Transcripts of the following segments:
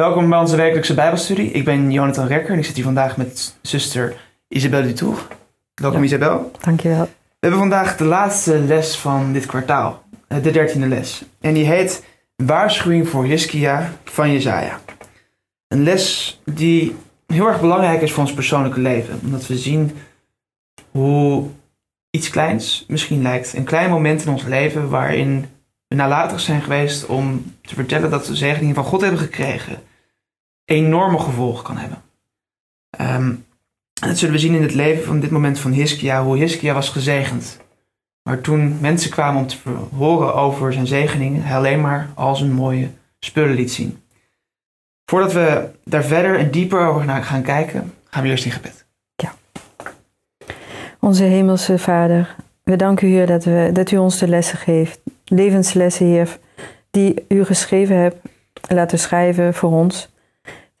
Welkom bij onze wekelijkse Bijbelstudie. Ik ben Jonathan Rekker en ik zit hier vandaag met zuster Isabel Dutour. Welkom Ja. Isabel. Dankjewel. We hebben vandaag de laatste les van dit kwartaal, eh, de dertiende les. En die heet Waarschuwing voor Hiskia van Jezaja. Een les die heel erg belangrijk is voor ons persoonlijke leven. Omdat we zien hoe iets kleins misschien lijkt. Een klein moment in ons leven waarin we nalatig zijn geweest om te vertellen dat we zegeningen van God hebben gekregen. Enorme gevolgen kan hebben. Ehm, en dat zullen we zien in het leven van dit moment van Hiskia, hoe Hiskia was gezegend. Maar toen mensen kwamen om te horen over zijn zegeningen, hij alleen maar al zijn mooie spullen liet zien. Voordat we daar verder en dieper over naar gaan kijken, gaan we eerst in gebed. Onze hemelse Vader, we danken u Heer dat, we, dat u ons de lessen geeft. Levenslessen Heer, die u geschreven hebt laten schrijven voor ons.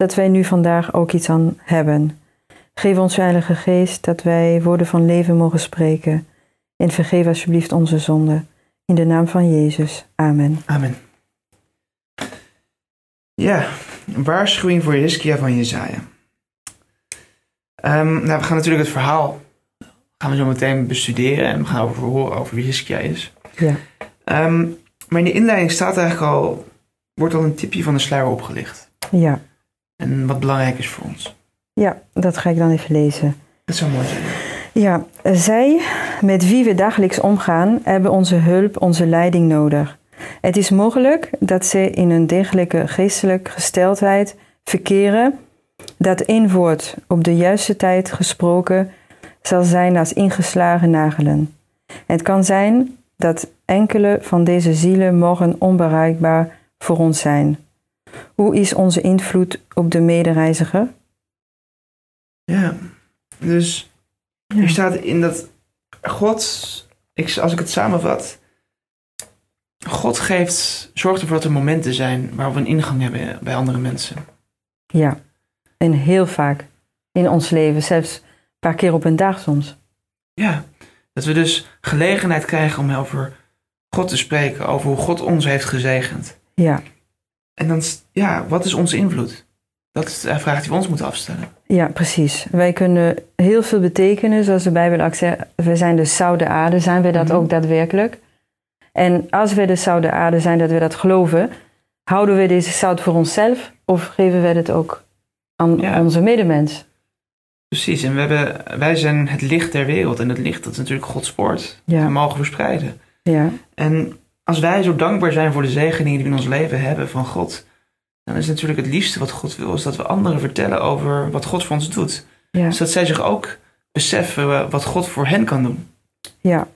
Dat wij nu vandaag ook iets aan hebben. Geef ons Heilige Geest dat wij woorden van leven mogen spreken. En vergeef alsjeblieft onze zonden. In de naam van Jezus. Amen. Amen. Ja, een waarschuwing voor Hiskia van Jezaja. Ehm, nou, we gaan natuurlijk het verhaal gaan we zo meteen bestuderen en we gaan over horen over wie Hiskia is. Ja. Ehm, maar in de inleiding staat eigenlijk al, wordt al een tipje van de sluier opgelicht. Ja. En wat belangrijk is voor ons. ja, dat ga ik dan even lezen. Dat zou mooi zijn. Ja, zij met wie we dagelijks omgaan, hebben onze hulp, onze leiding nodig. Het is mogelijk dat ze in een degelijke geestelijke gesteldheid verkeren, dat één woord op de juiste tijd gesproken zal zijn als ingeslagen nagelen. Het kan zijn dat enkele van deze zielen morgen onbereikbaar voor ons zijn. Hoe is onze invloed op de medereiziger? Ja, dus hier staat in dat God, ik, als ik het samenvat, God geeft, zorgt ervoor dat er momenten zijn waar we een ingang hebben bij andere mensen. Ja, en heel vaak in ons leven, zelfs een paar keer op een dag soms. Ja, dat we dus gelegenheid krijgen om over God te spreken, over hoe God ons heeft gezegend. Ja, En dan, ja, wat is onze invloed? Dat is de vraag die we ons moeten afstellen. ja, precies. Wij kunnen heel veel betekenen, zoals de Bijbel ook zegt. We zijn de zoute aarde, zijn we dat Mhm. ook daadwerkelijk? En als we de zoute aarde zijn, dat we dat geloven, houden we deze zout voor onszelf of geven we het ook aan Ja. onze medemens? Precies, en we hebben, wij zijn het licht der wereld. En het licht, dat is natuurlijk Gods woord. Ja. We mogen verspreiden. Ja, En als wij zo dankbaar zijn voor de zegeningen die we in ons leven hebben van God, dan is natuurlijk het liefste wat God wil, is dat we anderen vertellen over wat God voor ons doet. ja, Dus dat zij zich ook beseffen wat God voor hen kan doen. ja.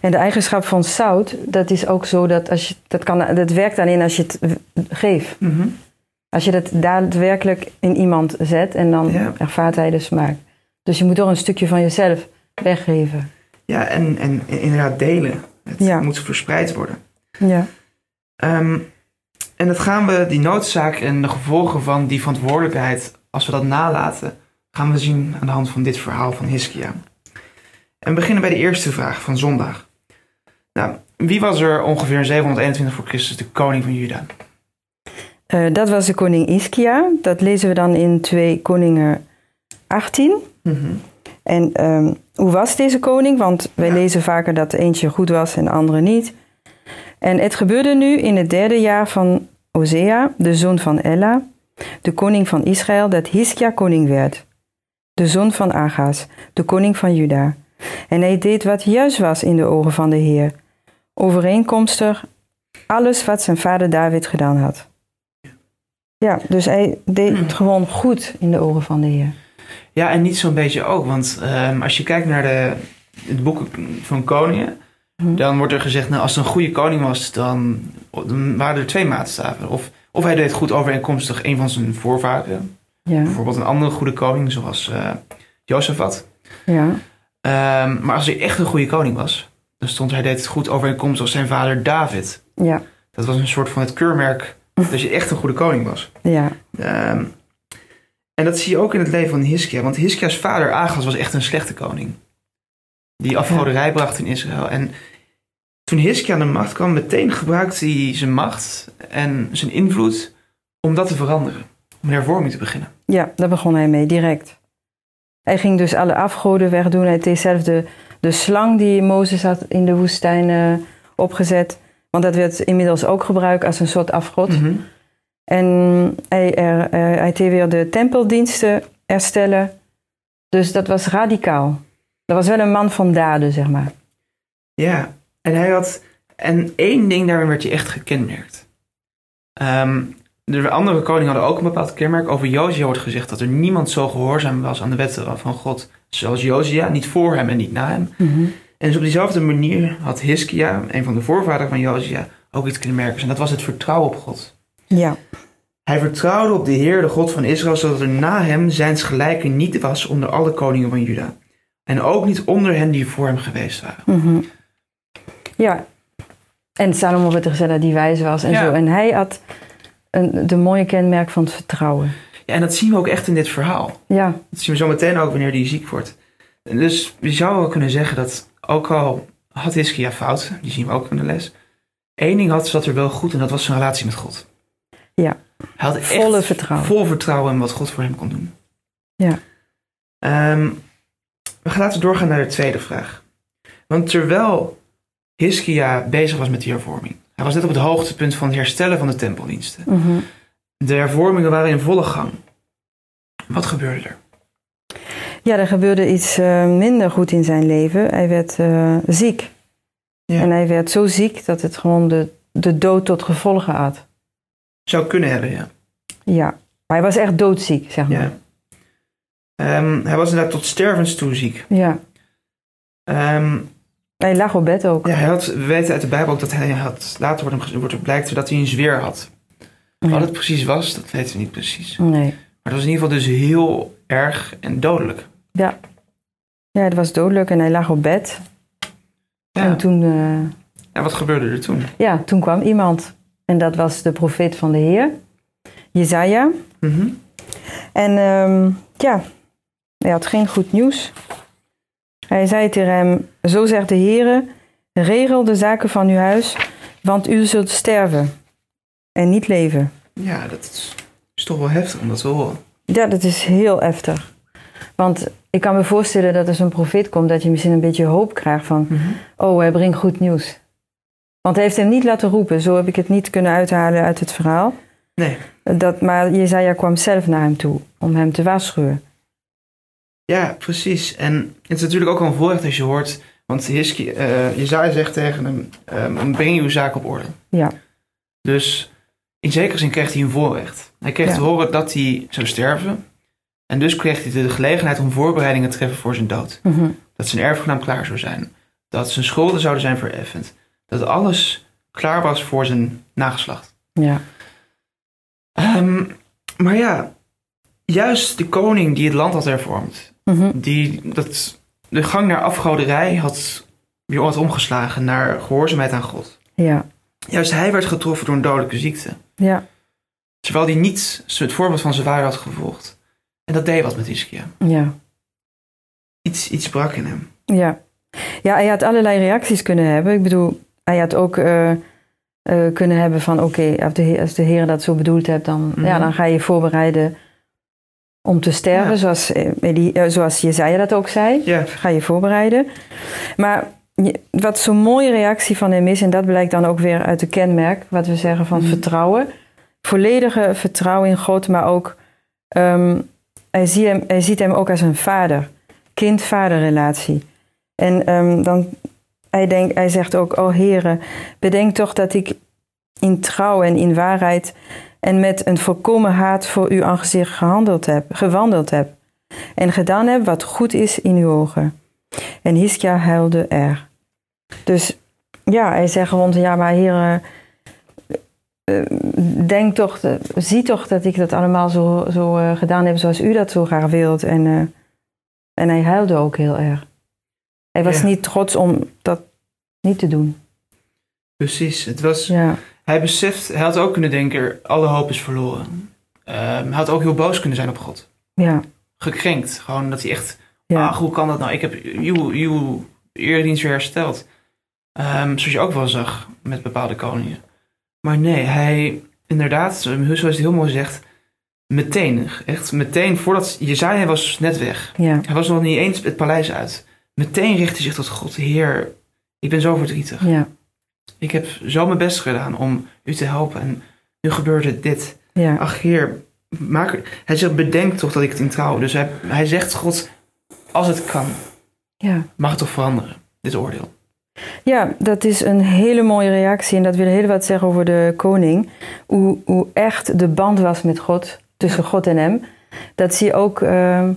En de eigenschap van zout, dat is ook zo dat als je dat kan, dat werkt alleen als je het geeft. Als je dat daadwerkelijk in iemand zet en dan Ja. ervaart hij de smaak. Dus je moet toch een stukje van jezelf weggeven. Ja, en, en inderdaad delen. Het Ja. moet verspreid worden. Ja, Ehm, en dat gaan we, die noodzaak en de gevolgen van die verantwoordelijkheid, als we dat nalaten, gaan we zien aan de hand van dit verhaal van Hiskia. En we beginnen bij de eerste vraag van zondag. Nou, wie was er ongeveer in 721 voor Christus de koning van Juda? Eh, dat was de koning Iskia. Dat lezen we dan in 2 Koningen 18. En ehm, hoe was deze koning? Want wij lezen vaker dat de eentje goed was en de andere niet. En het gebeurde nu in het derde jaar van Osea, de zoon van Ella, de koning van Israël, dat Hiskia koning werd. De zoon van Agas, de koning van Juda. En hij deed wat juist was in de ogen van de Heer. Overeenkomstig alles wat zijn vader David gedaan had. Ja, dus hij deed het gewoon goed in de ogen van de Heer. Ja, en niet zo'n beetje ook. Want ehm, als je kijkt naar de, het boek van koningen, Mhm. dan wordt er gezegd, nou, als het een goede koning was, dan, dan waren er twee maatstaven. Of, of hij deed goed overeenkomstig een van zijn voorvaderen. Ja, Bijvoorbeeld een andere goede koning, zoals eh Jozefat. ja, Ehm, maar als hij echt een goede koning was, dan stond hij deed het goed overeenkomstig zijn vader David. ja, Dat was een soort van het keurmerk dat je echt een goede koning was. ja, Ehm, en dat zie je ook in het leven van Hiskia. Want Hiskia's vader Agas was echt een slechte koning. Die afgoderij bracht in Israël. En toen Hiskia aan de macht kwam, meteen gebruikte hij zijn macht en zijn invloed om dat te veranderen. om een hervorming te beginnen. Ja, daar begon hij mee, direct. Hij ging dus alle afgoden wegdoen. Hij deed zelf de, de slang die Mozes had in de woestijn eh, opgezet. Want dat werd inmiddels ook gebruikt als een soort afgod. Mhm. En hij, er, eh, hij deed weer de tempeldiensten herstellen. Dus dat was radicaal. Dat was wel een man van daden, zeg maar. Ja, en hij had. En één ding daarin werd hij echt gekenmerkt. Ehm, de andere koningen hadden ook een bepaald kenmerk. Over Josia wordt gezegd dat er niemand zo gehoorzaam was aan de wetten van God zoals Josia. Niet voor hem en niet na hem. En dus op diezelfde manier had Hiskia, een van de voorvaderen van Josia, ook iets kenmerkers. En dat was het vertrouwen op God. Ja, Hij vertrouwde op de Heer, de God van Israël, zodat er na hem zijns gelijke niet was onder alle koningen van Juda. En ook niet onder hen die voor hem geweest waren. Mhm. ja. En Salomo werd er gezegd dat hij wijs was en Ja. zo. En hij had een, de mooie kenmerk van het vertrouwen. Ja, en dat zien we ook echt in dit verhaal. Ja, Dat zien we zo meteen ook wanneer hij ziek wordt. En dus je zou wel kunnen zeggen dat, ook al had Hiskia fout, die zien we ook in de les, één ding had, zat er wel goed en dat was zijn relatie met God. Ja. Hij had echt volle vertrouwen. vol vertrouwen in wat God voor hem kon doen. Ja. Ehm, we gaan laten doorgaan naar de tweede vraag. Want terwijl Hiskia bezig was met die hervorming, hij was net op het hoogtepunt van het herstellen van de tempeldiensten. Mhm. De hervormingen waren in volle gang. Wat gebeurde er? ja er gebeurde iets eh, minder goed in zijn leven. Hij werd eh, ziek. Ja. En hij werd zo ziek dat het gewoon de, de dood tot gevolgen had. Zou kunnen hebben, ja. Ja, maar hij was echt doodziek, zeg maar. Ja. Ehm, hij was inderdaad tot stervens toe ziek. Ja. Ehm, Hij lag op bed ook. ja, hij had, we weten uit de Bijbel ook dat hij had, later wordt, hem, wordt blijkt dat hij een zweer had. Wat het precies was, dat weten we niet precies. Maar Nee. het was in ieder geval dus heel erg en dodelijk. Ja. Ja, het was dodelijk en hij lag op bed. Ja. En toen, En wat gebeurde er toen? ja, toen kwam iemand. En dat was de profeet van de Heer, Jezaja. Mhm. En ehm, ja, hij had geen goed nieuws. Hij zei tegen hem, zo zegt de Heer, regel de zaken van uw huis, want u zult sterven en niet leven. Ja, dat is, is toch wel heftig om dat te horen. Ja, dat is heel heftig. Want ik kan me voorstellen dat als een profeet komt, dat je misschien een beetje hoop krijgt van, oh, hij brengt goed nieuws. Want hij heeft hem niet laten roepen, zo heb ik het niet kunnen uithalen uit het verhaal. Nee. Dat, maar Jezaja kwam zelf naar hem toe om hem te waarschuwen. Ja, precies. En het is natuurlijk ook een voorrecht als je hoort, want Hiski, eh Jezaja zegt tegen hem, ehm, breng uw zaak op orde. Ja, Dus in zekere zin kreeg hij een voorrecht. Hij kreeg Ja. te horen dat hij zou sterven. En dus kreeg hij de gelegenheid om voorbereidingen te treffen voor zijn dood. Mhm. Dat zijn erfgenaam klaar zou zijn. Dat zijn schulden zouden zijn vereffend. Dat alles klaar was voor zijn nageslacht. ja, Ehm, maar ja, juist de koning die het land had hervormd. Mhm. Die dat, de gang naar afgoderij had weer wat omgeslagen naar gehoorzaamheid aan God. ja, Juist hij werd getroffen door een dodelijke ziekte. ja, Terwijl hij niet het voorbeeld van zijn vader had gevolgd. En dat deed wat met Hiskia. ja, Iets, iets brak in hem. ja. Ja, hij had allerlei reacties kunnen hebben. Ik bedoel, hij had ook eh, eh, kunnen hebben van, oké, als, de Heer- als de Heer dat zo bedoeld hebt, dan, Mhm. ja, dan ga je voorbereiden om te sterven, Ja. zoals, eh, eh, zoals Jezaja dat ook zei. Ja, Ga je voorbereiden. Maar wat zo'n mooie reactie van hem is, en dat blijkt dan ook weer uit de kenmerk, wat we zeggen van Mhm. vertrouwen. Volledige vertrouwen in God, maar ook, ehm, hij, ziet hem, hij ziet hem ook als een vader. Kind-vader relatie. En ehm, dan, hij, denkt, hij zegt ook, oh heren, bedenk toch dat ik in trouw en in waarheid en met een volkomen haat voor uw aangezicht gehandeld heb, gewandeld heb. En gedaan heb wat goed is in uw ogen. En Hiskia huilde er. Dus ja, hij zegt gewoon, ja, maar heren, eh, denk toch, zie toch dat ik dat allemaal zo, zo eh, gedaan heb zoals u dat zo graag wilt. En, eh, en hij huilde ook heel erg. Hij was Ja. niet trots om dat niet te doen. precies. Het was, Ja, hij beseft, hij had ook kunnen denken, alle hoop is verloren. Ehm, hij had ook heel boos kunnen zijn op God. ja, Gekrenkt. Gewoon dat hij echt, ja, ach, hoe kan dat nou? Ik heb uw, uw eredienst weer hersteld. Ehm, zoals je ook wel zag met bepaalde koningen. Maar nee, hij, inderdaad, zoals het heel mooi zegt, meteen, echt meteen, voordat Jezaja was net weg. Ja. Hij was nog niet eens het paleis uit. Meteen richtte hij zich tot God. Heer, ik ben zo verdrietig. Ja. Ik heb zo mijn best gedaan om u te helpen. En nu gebeurde dit. Ja. Ach Heer, maak, hij zegt bedenk toch dat ik het in trouw. Dus hij, hij zegt God, als het kan, Ja. mag het toch veranderen, dit oordeel. Ja, dat is een hele mooie reactie. En dat wil heel wat zeggen over de koning. Hoe, hoe echt de band was met God, tussen God en hem. Dat zie je ook ehm,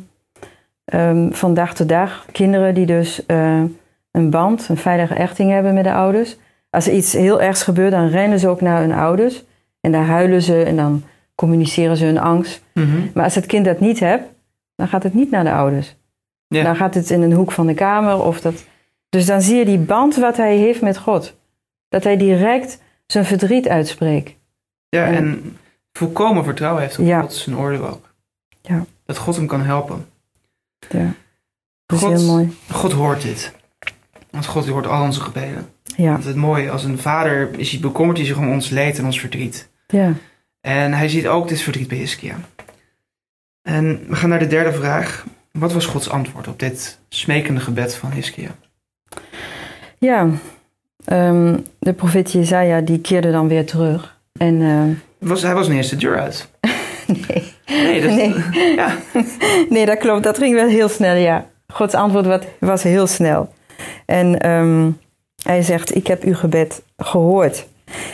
ehm, van dag tot dag. Kinderen die dus eh, een band, een veilige echting hebben met de ouders. Als er iets heel ergs gebeurt, dan rennen ze ook naar hun ouders. En daar huilen ze en dan communiceren ze hun angst. Maar als het kind dat niet hebt, dan gaat het niet naar de ouders. Ja. Dan gaat het in een hoek van de kamer. Of dat... Dus dan zie je die band wat hij heeft met God. Dat hij direct zijn verdriet uitspreekt. Ja, En- en volkomen vertrouwen heeft op Ja. God zijn oordeel ook. Ja. Dat God hem kan helpen. Ja. Dat is God- heel mooi. God hoort dit. Want God hoort al onze gebeden. Ja. Want het mooie, als een vader is hij bekommert hij zich om ons leed en ons verdriet. Ja. En hij ziet ook dit verdriet bij Hiskia. En we gaan naar de derde vraag. Wat was Gods antwoord op dit smekende gebed van Hiskia? ja. Ehm, de profeet Jezaja die keerde dan weer terug. En eh, Was, hij was niet eens de deur uit. nee. Nee, dat, Nee. Ja, nee, dat klopt. Dat ging wel heel snel, ja. Gods antwoord was heel snel. En ehm, hij zegt, ik heb uw gebed gehoord.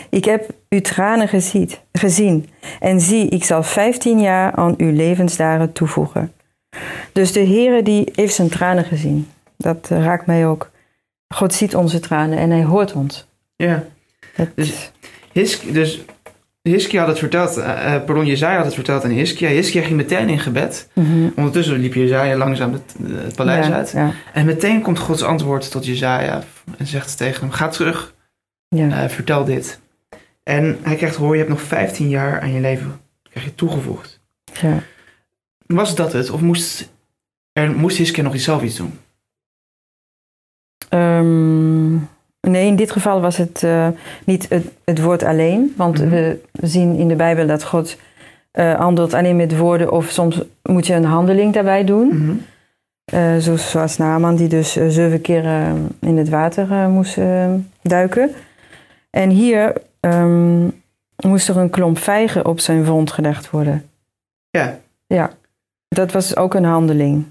Ik heb uw tranen geziet, gezien. En zie, ik zal 15 jaar aan uw levensdagen toevoegen. Dus de Heere die heeft zijn tranen gezien. Dat eh, raakt mij ook. God ziet onze tranen en hij hoort ons. ja. Dat, Dus- dus Hiskia had het verteld, eh, eh, pardon, Jezaja had het verteld aan Hiskia. Hiskia ging meteen in gebed. Mhm. Ondertussen liep Jezaja langzaam het, het paleis ja, uit. Ja, En meteen komt Gods antwoord tot Jezaja en zegt tegen hem, ga terug, ja, eh, vertel dit. En hij krijgt hoor, je hebt nog 15 jaar aan je leven krijg je toegevoegd. ja. Was dat het? Of moest, er, moest Hiskia nog iets zelf iets doen? Ehm, nee, in dit geval was het eh, niet het, het woord alleen. Want Mhm. we zien in de Bijbel dat God eh handelt alleen met woorden. Of soms moet je een handeling daarbij doen. Zo, zoals Naaman die dus zeven keer in het water moest duiken. En hier ehm, moest er een klomp vijgen op zijn wond gelegd worden. Ja. Ja, dat was ook een handeling.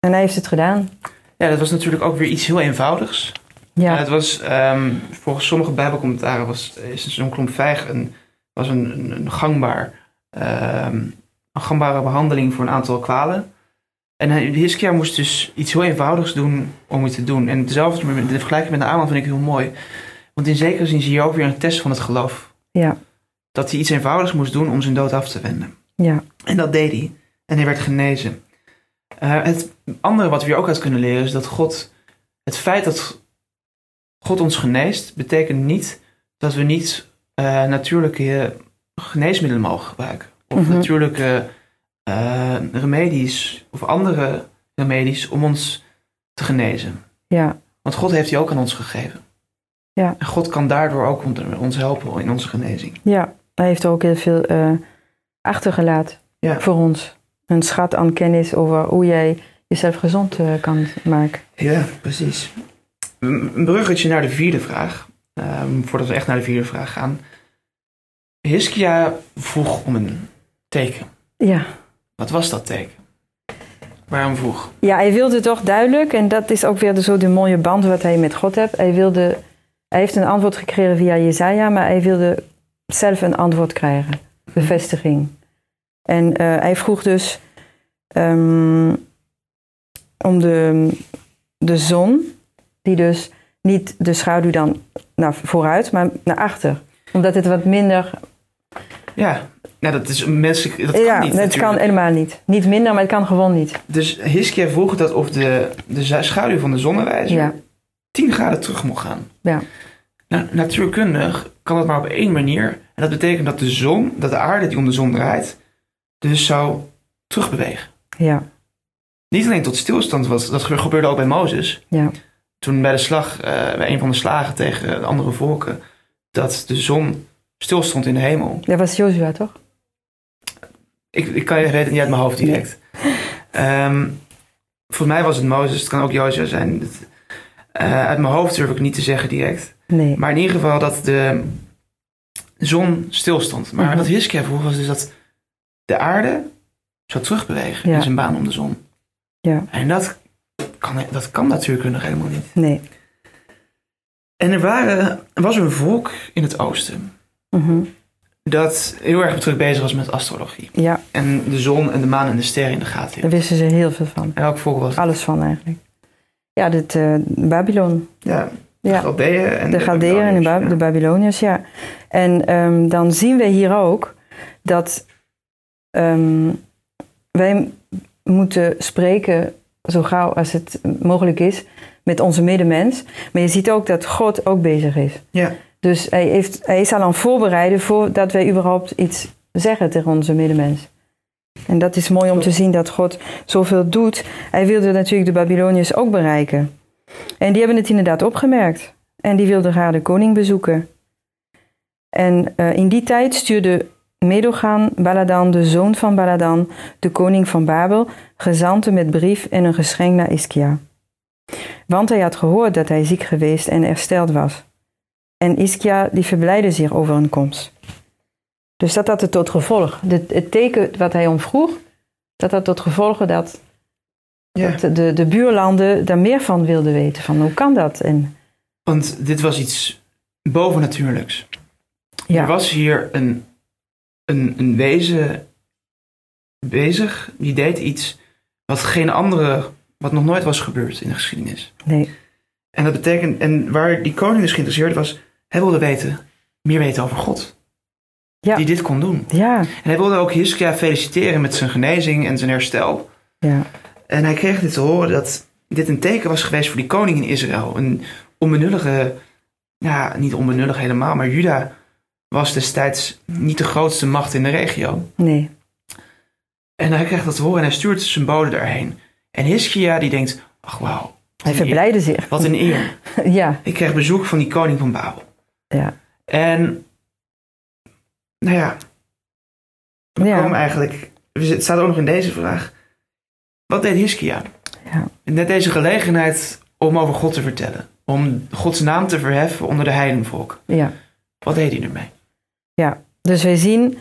En hij heeft het gedaan. ja, dat was natuurlijk ook weer iets heel eenvoudigs. Ja, het was, ehm, volgens sommige bijbelcommentaren was is zo'n klomp vijg een, was een, een, een gangbaar, ehm, een gangbare behandeling voor een aantal kwalen. En Hiskia moest dus iets heel eenvoudigs doen om het te doen. En hetzelfde, de vergelijking met de Aman vind ik heel mooi. Want in zekere zin zie je ook weer een test van het geloof. ja, Dat hij iets eenvoudigs moest doen om zijn dood af te wenden. ja, En dat deed hij. En hij werd genezen. Eh, het andere wat we hier ook uit kunnen leren is dat God, het feit dat God ons geneest, betekent niet dat we niet eh, natuurlijke geneesmiddelen mogen gebruiken. Of Mhm. natuurlijke eh, remedies of andere remedies om ons te genezen. ja, Want God heeft die ook aan ons gegeven. Ja. En God kan daardoor ook ons helpen in onze genezing. ja. Hij heeft ook heel veel eh, achtergelaten Ja. voor ons. Een schat aan kennis over hoe jij jezelf gezond kan maken. Ja, precies. Een bruggetje naar de vierde vraag. Ehm, voordat we echt naar de vierde vraag gaan. Hiskia vroeg om een teken. Ja. Wat was dat teken? Waarom vroeg? ja, hij wilde toch duidelijk, en dat is ook weer de, zo de mooie band wat hij met God heeft. Hij, wilde, hij heeft een antwoord gekregen via Jezaja, maar hij wilde zelf een antwoord krijgen. Bevestiging. En eh, hij vroeg dus ehm, om de, de zon, die dus niet de schaduw dan naar vooruit, maar naar achter. Omdat het wat minder Ja, nou, dat is menselijk. Dat kan ja, niet. het kan helemaal niet. Niet minder, maar het kan gewoon niet. Dus Hiskia vroeg dat of de, de schaduw van de zonnewijzer Ja. 10 graden terug mocht gaan. Ja. Nou, natuurkundig kan dat maar op één manier. En dat betekent dat de zon, dat de aarde die om de zon draait, dus zou terugbewegen. Ja, Niet alleen tot stilstand was, dat ge- gebeurde ook bij Mozes. ja, Toen bij de slag, eh, bij een van de slagen tegen de andere volken, dat de zon stilstond in de hemel. dat was Joshua toch? Ik, ik kan je reden niet uit mijn hoofd direct. Ehm, volgens mij was het Mozes, het kan ook Jozua zijn. Het- eh, uit mijn hoofd durf ik niet te zeggen direct. Nee. Maar in ieder geval dat de zon stilstond. Maar Mhm. wat Hiskia vroeg was dus dat de aarde zou terugbewegen Ja. in zijn baan om de zon. Ja. En dat kan, dat kan natuurkundig helemaal niet. Nee. En er, waren, er was een volk in het oosten Mhm. dat heel erg terug bezig was met astrologie. Ja, En de zon en de maan en de sterren in de gaten daar wisten ze heel veel van. En welk volk was het? Alles van eigenlijk. Ja, dit, eh, Babylon. Ja, de Ja. Galdeën en De Galdeën en de, Ba- de Babyloniërs, ja. En ehm, dan zien we hier ook dat ehm, wij moeten spreken zo gauw als het mogelijk is met onze medemens. Maar je ziet ook dat God ook bezig is. Ja. Dus hij, heeft, hij is al aan het voorbereiden voordat wij überhaupt iets zeggen tegen onze medemens. En dat is mooi om te zien dat God zoveel doet. Hij wilde natuurlijk de Babyloniërs ook bereiken. En die hebben het inderdaad opgemerkt. En die wilden graag de koning bezoeken. En eh, in die tijd stuurde Medogan Baladan, de zoon van Baladan, de koning van Babel, gezanten met brief en een geschenk naar Ischia. Want hij had gehoord dat hij ziek geweest en hersteld was. En Ischia die verblijde zich over een komst. Dus dat had het tot gevolg. De, het teken wat hij om vroeg, dat had tot gevolg dat, Ja. dat de, de buurlanden daar meer van wilden weten. Van hoe kan dat? En, Want dit was iets bovennatuurlijks. Ja. Er was hier een, een, een wezen bezig, die deed iets wat geen andere, wat nog nooit was gebeurd in de geschiedenis. nee, En dat betekent, en waar die koning dus geïnteresseerd was, hij wilde weten, meer weten over God. Ja. Die dit kon doen. ja, En hij wilde ook Hiskia feliciteren met zijn genezing en zijn herstel. ja, En hij kreeg dit te horen dat dit een teken was geweest voor die koning in Israël. Een onbenullige, ja, niet onbenullig helemaal, maar Juda was destijds niet de grootste macht in de regio. nee, En hij kreeg dat te horen en hij stuurt zijn bode daarheen. En Hiskia die denkt, ach wauw, hij verblijde zich. Wat een eer. Ja, Ik kreeg bezoek van die koning van Babel. ja, En, nou ja, we Ja. komen eigenlijk, het staat ook nog in deze vraag. Wat deed Hiskia? ja, Net deze gelegenheid om over God te vertellen. Om Gods naam te verheffen onder de heidenvolk. ja. Wat deed hij ermee? Dus wij zien,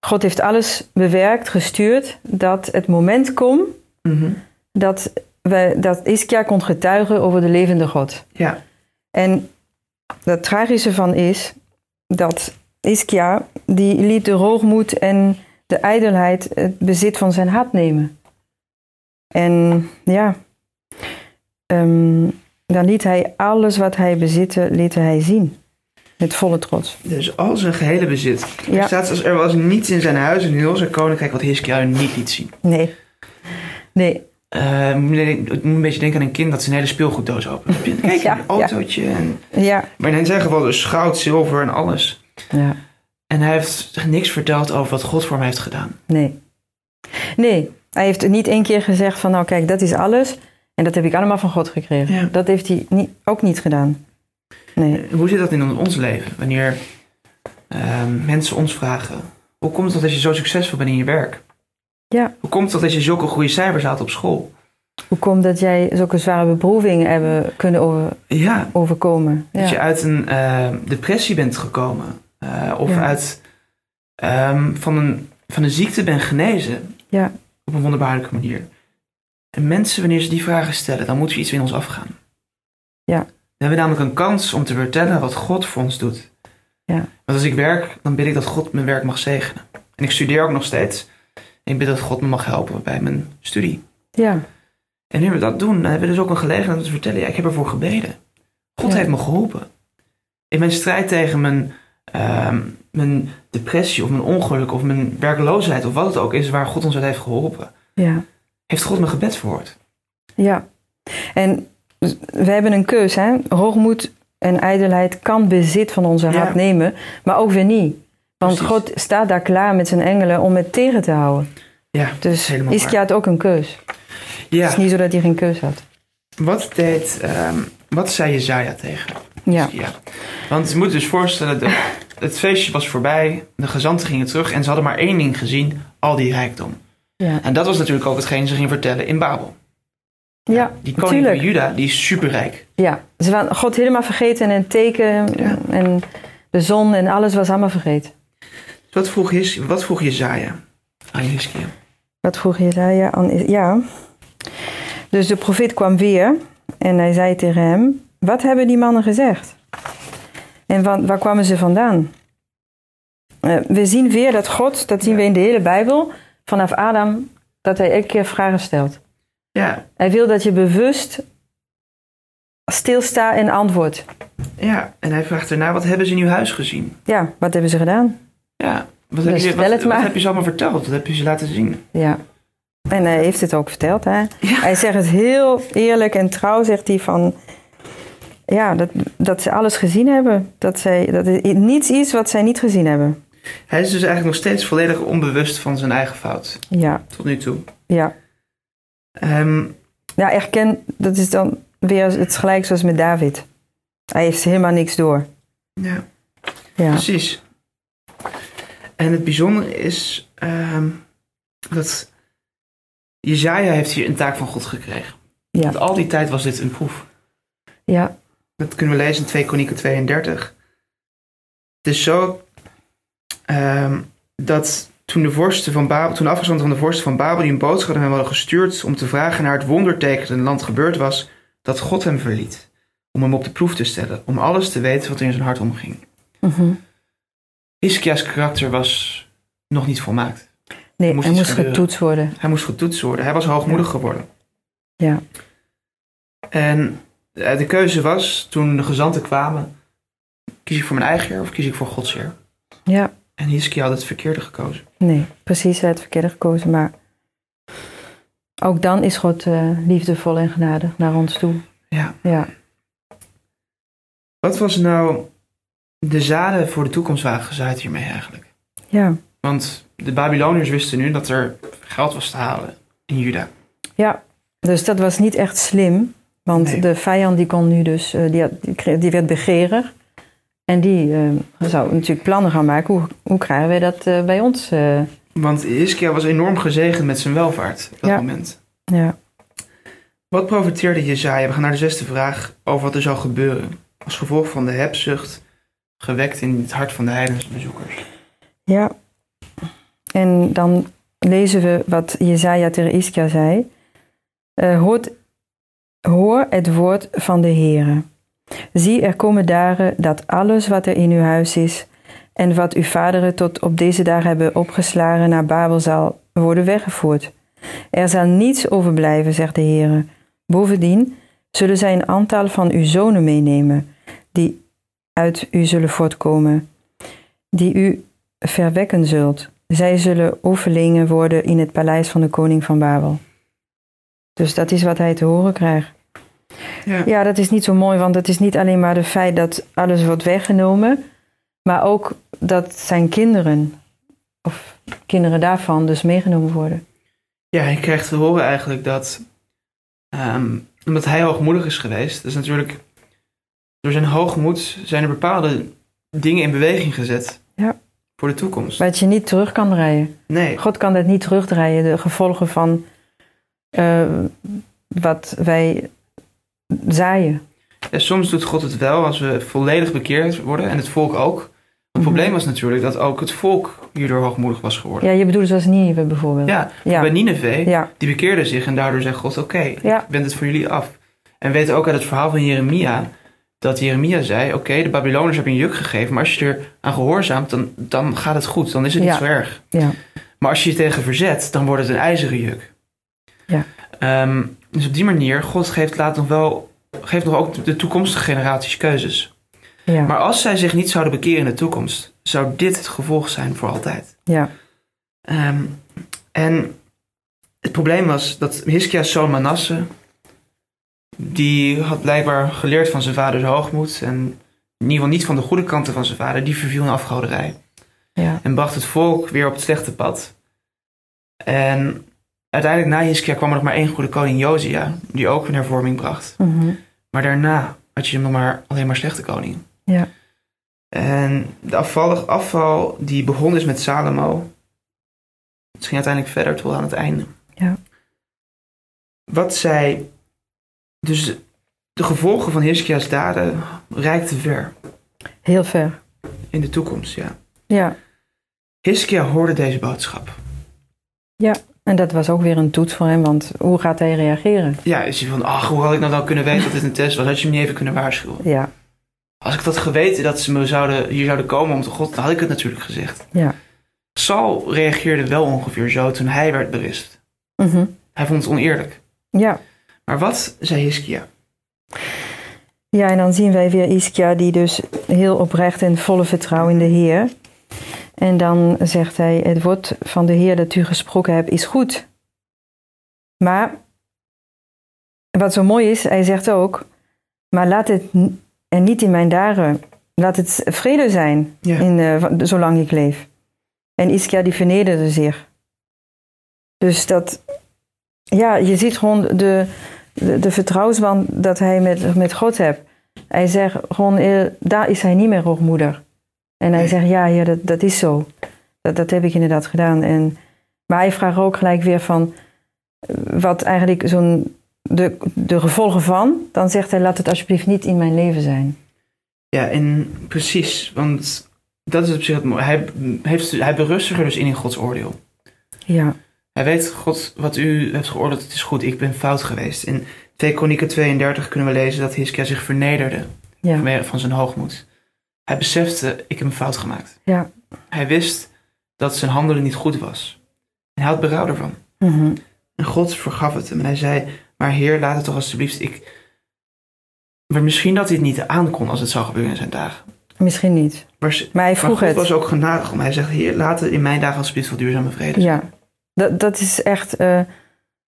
God heeft alles bewerkt, gestuurd, dat het moment komt dat, we, dat Ischia kon getuigen over de levende God. Ja, En het tragische van is dat Ischia, die liet de hoogmoed en de ijdelheid het bezit van zijn hart nemen. En ja, ehm, dan liet hij alles wat hij bezitte, liet hij zien. Met volle trots. dus al zijn gehele bezit. Ja. Er staat als er was niets in zijn huis en in heel zijn koninkrijk wat Hiskia niet liet zien. Nee. Nee. Eh, moet je- ik moet een beetje denken aan een kind dat zijn hele speelgoeddoos opent. Kijk, Ja, een autootje. En, Ja. maar in zijn geval dus goud, zilver en alles. Ja. En hij heeft niks verteld over wat God voor hem heeft gedaan. Nee. Nee. Hij heeft niet één keer gezegd van nou kijk, dat is alles. En dat heb ik allemaal van God gekregen. Ja. Dat heeft hij niet, ook niet gedaan. Nee. Eh, Hoe zit dat in ons leven? Wanneer ehm, mensen ons vragen: hoe komt het dat je zo succesvol bent in je werk? Ja. Hoe komt het dat je zulke goede cijfers haalt op school? Hoe komt dat jij zulke zware beproevingen hebben kunnen over, Ja, overkomen? dat je uit een eh, depressie bent gekomen. eh, of Ja. uit ehm, van, een, van een ziekte bent genezen. Ja. Op een wonderbaarlijke manier. En mensen, wanneer ze die vragen stellen, dan moet er iets in ons afgaan. Ja. We hebben namelijk een kans om te vertellen wat God voor ons doet. Ja. Want als ik werk, dan bid ik dat God mijn werk mag zegenen. En ik studeer ook nog steeds. En ik bid dat God me mag helpen bij mijn studie. Ja. En nu we dat doen, dan hebben we dus ook een gelegenheid om te vertellen: ja, ik heb ervoor gebeden. God Ja. heeft me geholpen. In mijn strijd tegen mijn, ehm, mijn depressie of mijn ongeluk of mijn werkloosheid of wat het ook is waar God ons uit heeft geholpen, Ja. heeft God mijn gebed verhoord. Ja. En we hebben een keus, hè? Hoogmoed en ijdelheid kan bezit van onze Ja. hart nemen, maar ook weer niet. Want Precies. God staat daar klaar met zijn engelen om het tegen te houden. Ja, Dus had ook een keus. Ja, Het is niet zo dat hij geen keus had. wat deed, ehm, wat zei Jezaja tegen Ja. Hiskia? Want je moet dus voorstellen, de, het feestje was voorbij, de gezanten gingen terug en ze hadden maar één ding gezien, al die rijkdom. Ja, En dat was natuurlijk ook hetgeen ze gingen vertellen in Babel. Ja Die koning van Juda, die is superrijk. Ja, ze waren God helemaal vergeten en teken Ja. en de zon en alles was allemaal vergeten. Wat vroeg, wat vroeg Jezaja aan Hiskia? Wat vroeg Jezaja aan? Ja. Dus de profeet kwam weer en hij zei tegen hem: Wat hebben die mannen gezegd? En waar, waar kwamen ze vandaan? Eh, we zien weer dat God, dat zien we in de hele Bijbel, vanaf Adam, dat hij elke keer vragen stelt. Ja, Hij wil dat je bewust stilstaat en antwoordt. ja, en hij vraagt daarna, wat hebben ze in uw huis gezien? Ja, wat hebben ze gedaan? Ja, wat heb, Dus je, wat, wat heb je ze allemaal verteld? Wat heb je ze laten zien? Ja. En hij heeft het ook verteld. Hè? Ja. Hij zegt het heel eerlijk en trouw, zegt hij van... Ja, dat, dat ze alles gezien hebben. Dat, zij, dat er niets is wat zij niet gezien hebben. Hij is dus eigenlijk nog steeds volledig onbewust van zijn eigen fout. Ja, Tot nu toe. ja. Ehm, Ja, erken, dat is dan weer het gelijk zoals met David. Hij heeft helemaal niks door. ja, Ja, precies. En het bijzondere is ehm, dat Jezaja heeft hier een taak van God gekregen. ja, Want al die tijd was dit een proef. ja, Dat kunnen we lezen in 2 Kronieken 32. Het is zo ehm, dat toen de vorsten van Babel, toen de afgezanten van de vorsten van Babel die een boodschap aan hem hadden gestuurd om te vragen naar het wonderteken dat in het land gebeurd was, dat God hem verliet. Om hem op de proef te stellen, om alles te weten wat er in zijn hart omging. Hiskia's karakter was nog niet volmaakt. Nee, moest hij moest gebeuren. getoetst worden. Hij moest getoetst worden. Hij was hoogmoedig geworden. Ja, En eh, de keuze was, toen de gezanten kwamen, kies ik voor mijn eigen heer of kies ik voor Gods heer? ja. En Hiskia had het verkeerde gekozen. Nee, precies hij had het verkeerde gekozen. Maar ook dan is God eh, liefdevol en genadig naar ons toe. Ja. Ja, Wat was nou de zaden voor de toekomst waren gezaaid hiermee eigenlijk? ja, Want de Babyloniërs wisten nu dat er geld was te halen in Juda. ja. Dus dat was niet echt slim. Want Nee. de vijand die kon nu dus, eh, die, had, die, werd begeerig. En die eh, zou natuurlijk plannen gaan maken. Hoe, hoe krijgen wij dat eh, bij ons? eh? Want Hiskia was enorm gezegend met zijn welvaart op dat Ja. moment. ja. Wat profiteerde Jezaja? We gaan naar de zesde vraag over wat er zou gebeuren. Als gevolg van de hebzucht gewekt in het hart van de heidense bezoekers. ja. En dan lezen we wat Jezaja tegen Iskia zei. Hoort, hoor het woord van de Heere. Zie, er komen dagen dat alles wat er in uw huis is en wat uw vaderen tot op deze dag hebben opgeslagen naar Babel zal worden weggevoerd. Er zal niets overblijven, zegt de Heere. Bovendien zullen zij een aantal van uw zonen meenemen, die uit u zullen voortkomen, die u verwekken zult. Zij zullen overlingen worden in het paleis van de koning van Babel. Dus dat is wat hij te horen krijgt. Ja. Ja, dat is niet zo mooi, want het is niet alleen maar het feit dat alles wordt weggenomen, maar ook dat zijn kinderen, of kinderen daarvan, dus meegenomen worden. Ja, hij krijgt te horen eigenlijk dat, ehm, omdat hij hoogmoedig is geweest, dus natuurlijk door zijn hoogmoed zijn er bepaalde dingen in beweging gezet Ja. voor de toekomst. Wat je niet terug kan draaien. Nee, God kan dat niet terugdraaien, de gevolgen van eh, wat wij zaaien. Ja, soms doet God het wel als we volledig bekeerd worden en het volk ook. Het Mhm. probleem was natuurlijk dat ook het volk hierdoor hoogmoedig was geworden. Ja, je bedoelt zoals Nieve bijvoorbeeld. Ja, ja. bij Nineveh, ja. die bekeerde zich en daardoor zei God, oké, ik ben het voor jullie af. En we weten ook uit het verhaal van Jeremia, dat Jeremia zei, oké, de Babyloners hebben een juk gegeven, maar als je er aan gehoorzaamt, dan, dan gaat het goed, dan is het niet zo erg. ja. Maar als je je tegen verzet, dan wordt het een ijzeren juk. Ja. Ehm, dus op die manier, God geeft, laat nog wel, geeft nog ook de toekomstige generaties keuzes. ja. Maar als zij zich niet zouden bekeren in de toekomst, zou dit het gevolg zijn voor altijd. ja. Ehm, en het probleem was dat Hiskia's zoon Manasse, die had blijkbaar geleerd van zijn vaders hoogmoed en in ieder geval niet van de goede kanten van zijn vader, die verviel in afgoderij ja. en bracht het volk weer op het slechte pad. En uiteindelijk na Hiskia kwam er nog maar één goede koning, Josia, die ook een hervorming bracht. Mhm. Maar daarna had je nog maar alleen maar slechte koningen. Ja. En de afvallig afval die begonnen is met Salomo. Het ging uiteindelijk verder tot aan het einde. Ja. Wat zij. Dus de gevolgen van Hiskia's daden reikten ver. Heel ver. In de toekomst, ja. Ja. Hiskia hoorde deze boodschap. Ja. En dat was ook weer een toets voor hem, want hoe gaat hij reageren? Ja, is hij van, ach, hoe had ik nou dan kunnen weten dat dit een test was? Had je me niet even kunnen waarschuwen? Ja. Als ik dat geweten dat ze me zouden, hier zouden komen om te God, dan had ik het natuurlijk gezegd. Ja. Saul reageerde wel ongeveer zo toen hij werd berispt. Mhm. Hij vond het oneerlijk. Ja. Maar wat zei Hiskia? Ja, en dan zien wij weer Iskia die dus heel oprecht en volle vertrouwen in de Heer. En dan zegt hij, het woord van de Heer dat u gesproken hebt is goed. Maar, wat zo mooi is, hij zegt ook, maar laat het en niet in mijn dagen, laat het vrede zijn, Ja. in, eh, zolang ik leef. En Iskia die vernederde zich. Dus dat, ja, je ziet gewoon de, de, de vertrouwensband dat hij met, met God heeft. Hij zegt gewoon, eh, daar is hij niet meer hoogmoedig. En hij zegt, ja, ja dat, dat is zo. Dat, dat heb ik inderdaad gedaan. En, maar hij vraagt ook gelijk weer van, eh, wat eigenlijk zo'n, de, de gevolgen van. Dan zegt hij, laat het alsjeblieft niet in mijn leven zijn. Ja, en precies, want dat is op zich het mooie. Hij, heeft, hij berust zich er dus in in Gods oordeel. Ja, Hij weet, God, wat u hebt geoordeeld, het is goed, ik ben fout geweest. In 2 Kronieken 32 kunnen we lezen dat Hiskia zich vernederde ja, vanwege van zijn hoogmoed. Hij besefte, ik heb een fout gemaakt. ja. Hij wist dat zijn handelen niet goed was. En hij had berouw ervan. Mhm. En God vergaf het hem. En hij zei, maar Heer, laat het toch alsjeblieft, ik... Maar misschien dat hij het niet aankon als het zou gebeuren in zijn dagen. Misschien niet. Maar, Maar hij maar vroeg God het. was ook genadig om. Hij zegt, Heer, laat het in mijn dagen alsjeblieft wel duurzame vrede zijn. Ja, dat, dat is echt eh,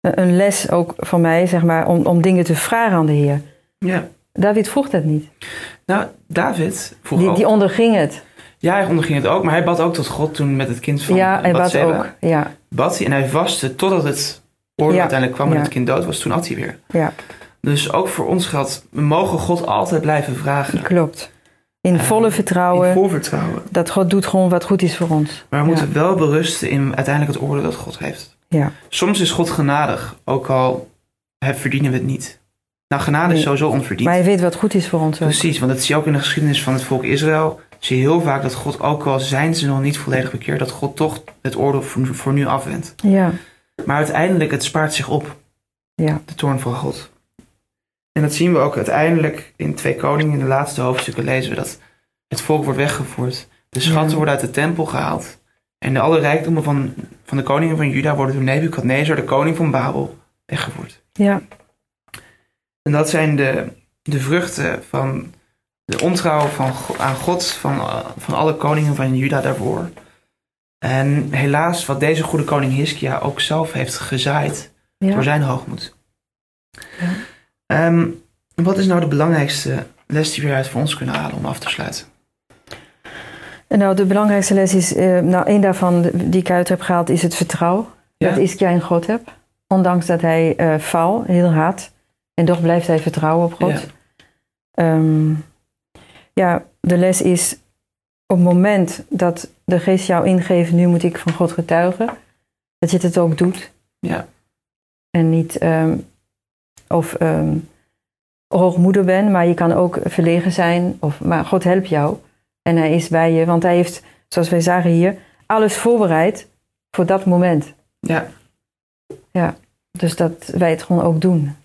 een les ook van mij, zeg maar, om, om dingen te vragen aan de Heer. Ja. David vroeg dat niet. Nou, David vroeg Die, ook. die onderging het. Ja, hij onderging het ook, maar hij bad ook tot God toen met het kind van ja, hij bad ook. Ja, Bad hij en hij vastte totdat het oordeel Ja, uiteindelijk kwam en ja. het kind dood was. Toen at hij weer. ja, Dus ook voor ons geldt, we mogen God altijd blijven vragen. klopt. In volle vertrouwen In vol vertrouwen. dat God doet gewoon wat goed is voor ons. Maar we Ja. moeten wel berusten in uiteindelijk het oordeel dat God heeft. Ja, Soms is God genadig, ook al verdienen we het niet. Nou, genade is sowieso onverdiend. maar hij weet wat goed is voor ons ook. Precies, want dat zie je ook in de geschiedenis van het volk Israël. Zie je heel vaak dat God, ook al zijn ze nog niet volledig bekeerd, dat God toch het oordeel voor, voor nu afwendt. Ja, Maar uiteindelijk, het spaart zich op, ja, de toorn van God. En dat zien we ook uiteindelijk in Twee Koningen, in de laatste hoofdstukken lezen we dat het volk wordt weggevoerd. De schatten Ja. worden uit de tempel gehaald. En de alle rijkdommen van, van de koningen van Juda worden door Nebukadnezar, de koning van Babel, weggevoerd. ja, En dat zijn de, de vruchten van de ontrouw van, aan God van, van alle koningen van Juda daarvoor. En helaas wat deze goede koning Hiskia ook zelf heeft gezaaid door zijn hoogmoed. Ja. Ehm, wat is nou de belangrijkste les die we uit voor ons kunnen halen om af te sluiten? En Nou, de belangrijkste les is, eh, nou, één daarvan die ik uit heb gehaald, is het vertrouwen. Ja? Dat Iskia in God heb. Ondanks dat hij eh faal, heel haat. En toch blijft hij vertrouwen op God. Ja. Ehm, ja, de les is op het moment dat de geest jou ingeeft, nu moet ik van God getuigen, dat je het ook doet. Ja. En niet ehm, of ehm, hoogmoedig bent, maar je kan ook verlegen zijn. Of, maar God helpt jou en hij is bij je, want hij heeft, zoals wij zagen hier, alles voorbereid voor dat moment. Ja, Dus dat wij het gewoon ook doen.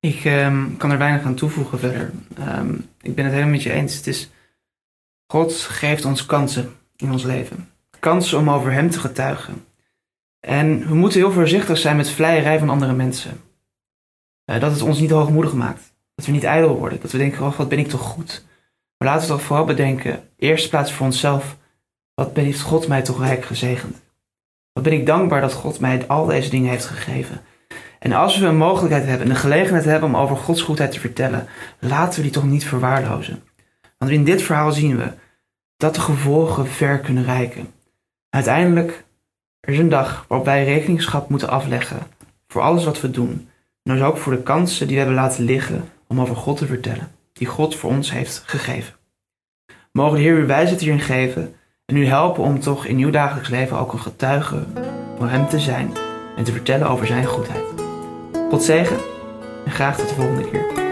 Ik ehm, kan er weinig aan toevoegen verder. Ehm, ik ben het helemaal met je eens. Het is, God geeft ons kansen in ons leven. Kansen om over Hem te getuigen. En we moeten heel voorzichtig zijn met vleierij van andere mensen. Eh, dat het ons niet hoogmoedig maakt. Dat we niet ijdel worden. Dat we denken, oh, wat ben ik toch goed. Maar laten we toch vooral bedenken, eerst plaats voor onszelf, wat heeft God mij toch rijk gezegend. Wat ben ik dankbaar dat God mij al deze dingen heeft gegeven. En als we een mogelijkheid hebben, een gelegenheid hebben om over Gods goedheid te vertellen, laten we die toch niet verwaarlozen. Want in dit verhaal zien we dat de gevolgen ver kunnen reiken. Uiteindelijk, er is een dag waarop wij rekeningschap moeten afleggen voor alles wat we doen. En dus ook voor de kansen die we hebben laten liggen om over God te vertellen, die God voor ons heeft gegeven. Mogen de Heer u wijsheid hierin geven en u helpen om toch in uw dagelijks leven ook een getuige voor Hem te zijn en te vertellen over Zijn goedheid. God zegen en graag tot de volgende keer.